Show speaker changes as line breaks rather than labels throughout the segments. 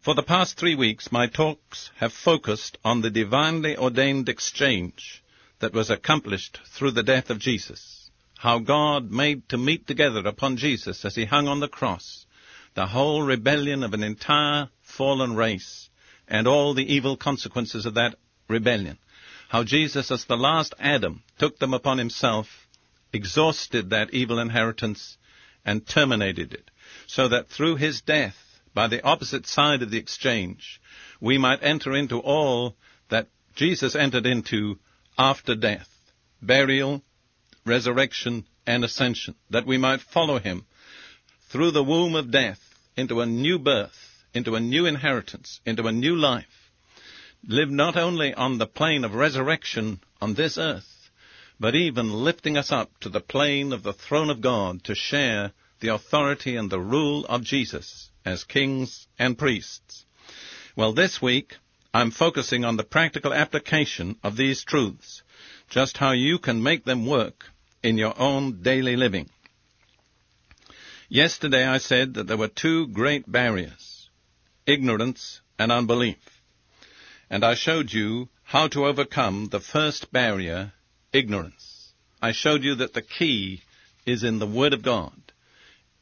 For the past three weeks, my talks have focused on the divinely ordained exchange that was accomplished through the death of Jesus. How God made to meet together upon Jesus as he hung on the cross the whole rebellion of an entire fallen race and all the evil consequences of that rebellion. How Jesus, as the last Adam, took them upon himself, exhausted that evil inheritance, and terminated it, so that through his death, by the opposite side of the exchange, we might enter into all that Jesus entered into after death, burial, resurrection, and ascension, that we might follow him through the womb of death into a new birth, into a new inheritance, into a new life. Live not only on the plane of resurrection on this earth, but even lifting us up to the plane of the throne of God to share the authority and the rule of Jesus as kings and priests. Well, this week, I'm focusing on the practical application of these truths, just how you can make them work in your own daily living. Yesterday I said that there were two great barriers, ignorance and unbelief. And I showed you how to overcome the first barrier, ignorance. I showed you that the key is in the Word of God,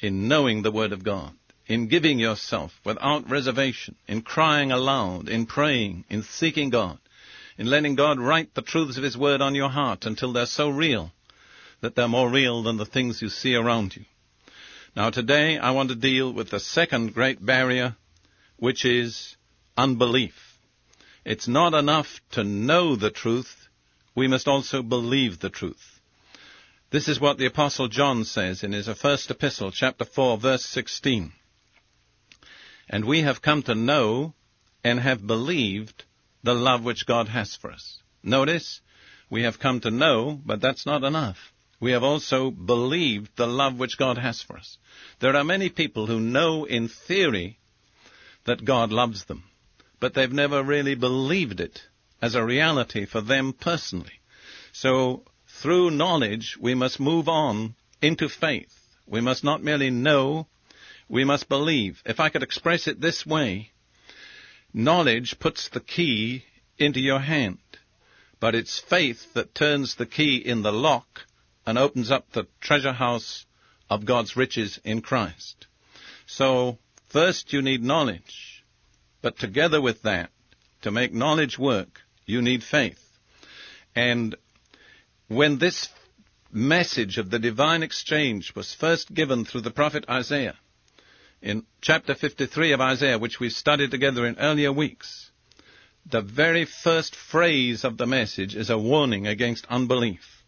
in knowing the Word of God, in giving yourself without reservation, in crying aloud, in praying, in seeking God, in letting God write the truths of His Word on your heart until they're so real that they're more real than the things you see around you. Now today I want to deal with the second great barrier, which is unbelief. It's not enough to know the truth, we must also believe the truth. This is what the apostle John says in his first epistle, chapter 4, verse 16. And we have come to know and have believed the love which God has for us. Notice, we have come to know, but that's not enough we have also believed the love which God has for us. There are many people who know in theory that God loves them, but they've never really believed it as a reality for them personally. So, through knowledge, we must move on into faith. We must not merely know, we must believe. If I could express it this way, knowledge puts the key into your hand, but it's faith that turns the key in the lock and opens up the treasure house of God's riches in Christ. So, first you need knowledge, but together with that, to make knowledge work, you need faith. And when this message of the divine exchange was first given through the prophet Isaiah, in chapter 53 of Isaiah, which we studied together in earlier weeks, the very first phrase of the message is a warning against unbelief.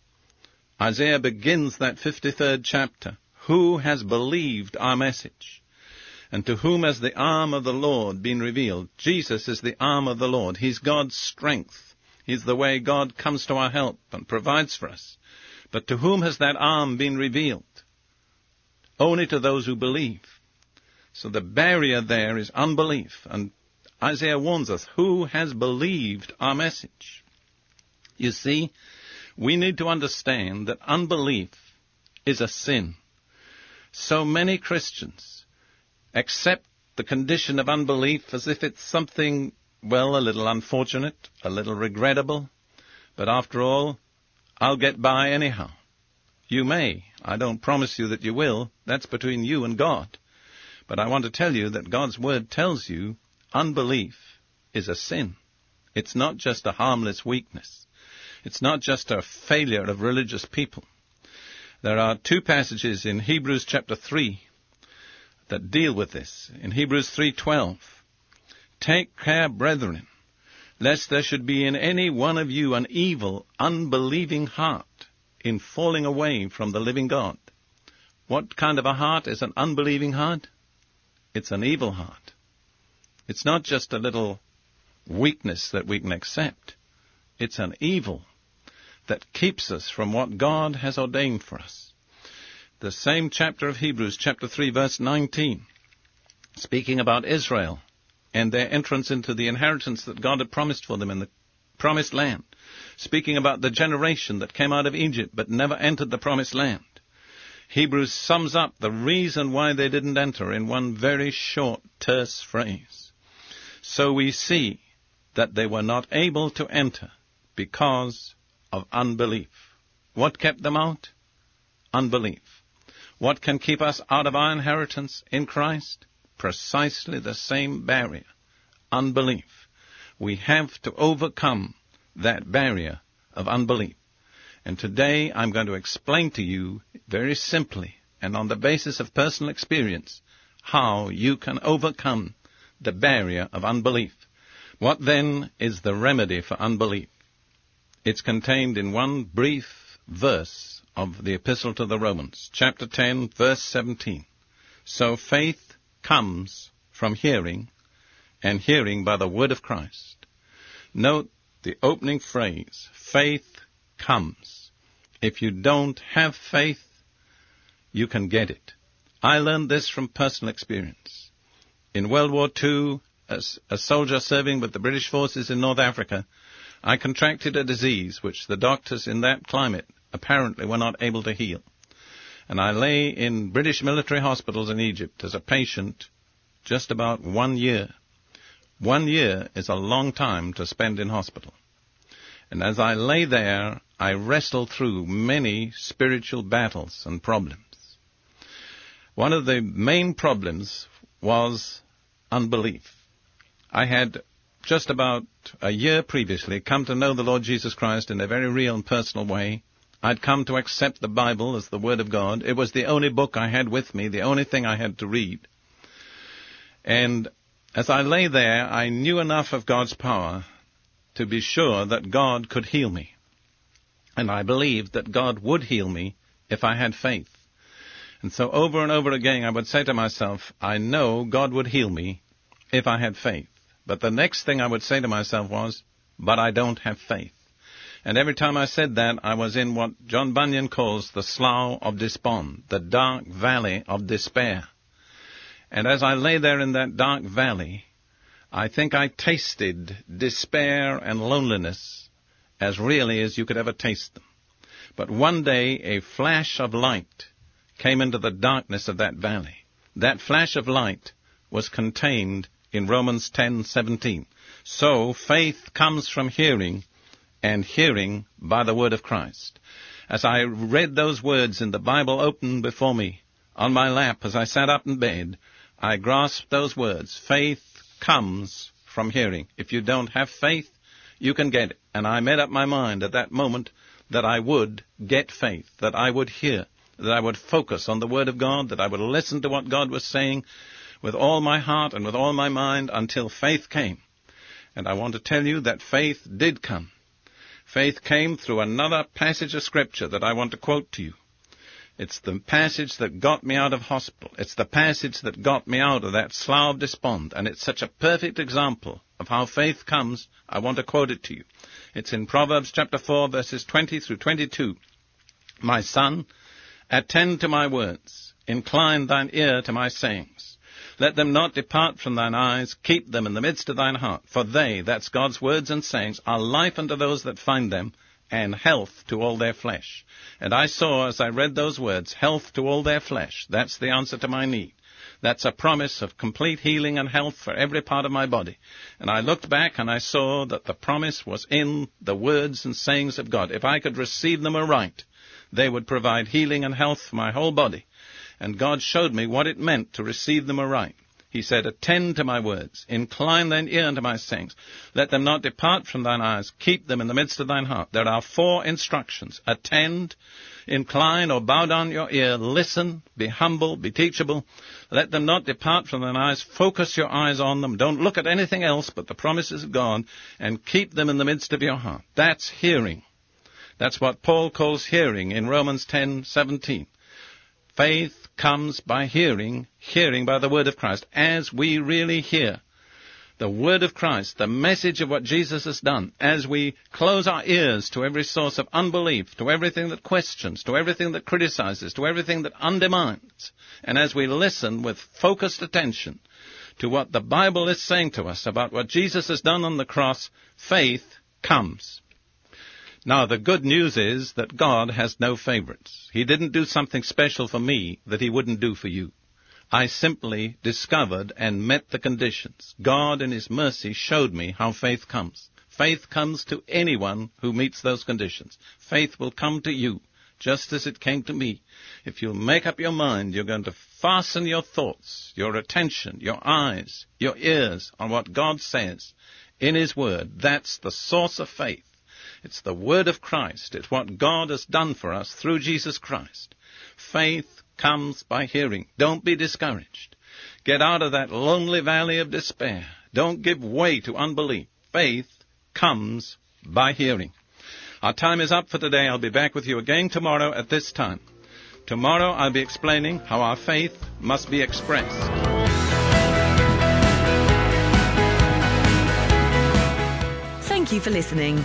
Isaiah begins that 53rd chapter. Who has believed our message? And to whom has the arm of the Lord been revealed? Jesus is the arm of the Lord. He's God's strength. He's the way God comes to our help and provides for us. But to whom has that arm been revealed? Only to those who believe. So the barrier there is unbelief. And Isaiah warns us, who has believed our message? You see, we need to understand that unbelief is a sin. So many Christians accept the condition of unbelief as if it's something, well, a little unfortunate, a little regrettable, but after all, I'll get by anyhow. You may. I don't promise you that you will. That's between you and God. But I want to tell you that God's Word tells you unbelief is a sin. It's not just a harmless weakness. It's not just a failure of religious people. There are two passages in Hebrews chapter 3 that deal with this. In Hebrews 3:12, "Take care, brethren, lest there should be in any one of you an evil, unbelieving heart in falling away from the living God." What kind of a heart is an unbelieving heart? It's an evil heart. It's not just a little weakness that we can accept. It's an evil that keeps us from what God has ordained for us. The same chapter of Hebrews, chapter 3, verse 19, speaking about Israel and their entrance into the inheritance that God had promised for them in the promised land, speaking about the generation that came out of Egypt but never entered the promised land. Hebrews sums up the reason why they didn't enter in one very short, terse phrase. So we see that they were not able to enter because of unbelief. What kept them out? Unbelief. What can keep us out of our inheritance in Christ? Precisely the same barrier. Unbelief. We have to overcome that barrier of unbelief. And today I'm going to explain to you very simply and on the basis of personal experience how you can overcome the barrier of unbelief. What then is the remedy for unbelief? It's contained in one brief verse of the Epistle to the Romans, chapter 10, verse 17. So faith comes from hearing, and hearing by the word of Christ. Note the opening phrase, faith comes. If you don't have faith, you can get it. I learned this from personal experience. In World War II, as a soldier serving with the British forces in North Africa, I contracted a disease which the doctors in that climate apparently were not able to heal. And I lay in British military hospitals in Egypt as a patient just about one year. One year is a long time to spend in hospital. And as I lay there, I wrestled through many spiritual battles and problems. One of the main problems was unbelief. I had just about a year previously come to know the Lord Jesus Christ in a very real and personal way. I'd come to accept the Bible as the Word of God. It was the only book I had with me, the only thing I had to read. And as I lay there, I knew enough of God's power to be sure that God could heal me. And I believed that God would heal me if I had faith. And so over and over again I would say to myself, I know God would heal me if I had faith. But the next thing I would say to myself was, but I don't have faith. And every time I said that, I was in what John Bunyan calls the slough of despond, the dark valley of despair. And as I lay there in that dark valley, I think I tasted despair and loneliness as really as you could ever taste them. But one day a flash of light came into the darkness of that valley. That flash of light was contained in Romans 10:17. So faith comes from hearing and hearing by the word of Christ. As I read those words in the Bible open before me on my lap as I sat up in bed, I grasped those words. Faith comes from hearing. If you don't have faith, you can get. And I made up my mind at that moment that I would get faith, that I would hear, that I would focus on the Word of God, that I would listen to what God was saying, with all my heart and with all my mind until faith came. And I want to tell you that faith did come. Faith came through another passage of scripture that I want to quote to you. It's the passage that got me out of hospital. It's the passage that got me out of that slough of despond. And it's such a perfect example of how faith comes. I want to quote it to you. It's in Proverbs chapter 4 verses 20 through 22. My son, attend to my words. Incline thine ear to my sayings. Let them not depart from thine eyes. Keep them in the midst of thine heart. For they, that's God's words and sayings, are life unto those that find them, and health to all their flesh. And I saw, as I read those words, health to all their flesh. That's the answer to my need. That's a promise of complete healing and health for every part of my body. And I looked back and I saw that the promise was in the words and sayings of God. If I could receive them aright, they would provide healing and health for my whole body and God showed me what it meant to receive them aright. He said, Attend to my words, incline thine ear unto my sayings, let them not depart from thine eyes, keep them in the midst of thine heart. There are four instructions. Attend, incline or bow down your ear, listen, be humble, be teachable. Let them not depart from thine eyes, focus your eyes on them, don't look at anything else but the promises of God, and keep them in the midst of your heart. That's hearing. That's what Paul calls hearing in Romans 10:17. Faith comes by hearing, hearing by the word of Christ, as we really hear the word of Christ, the message of what Jesus has done, as we close our ears to every source of unbelief, to everything that questions, to everything that criticizes, to everything that undermines, and as we listen with focused attention to what the Bible is saying to us about what Jesus has done on the cross, faith comes. Now, the good news is that God has no favorites. He didn't do something special for me that He wouldn't do for you. I simply discovered and met the conditions. God in His mercy showed me how faith comes. Faith comes to anyone who meets those conditions. Faith will come to you just as it came to me. If you'll make up your mind, you're going to fasten your thoughts, your attention, your eyes, your ears on what God says in His Word. That's the source of faith. It's the Word of Christ. It's what God has done for us through Jesus Christ. Faith comes by hearing. Don't be discouraged. Get out of that lonely valley of despair. Don't give way to unbelief. Faith comes by hearing. Our time is up for today. I'll be back with you again tomorrow at this time. Tomorrow I'll be explaining how our faith must be expressed.
Thank you for listening.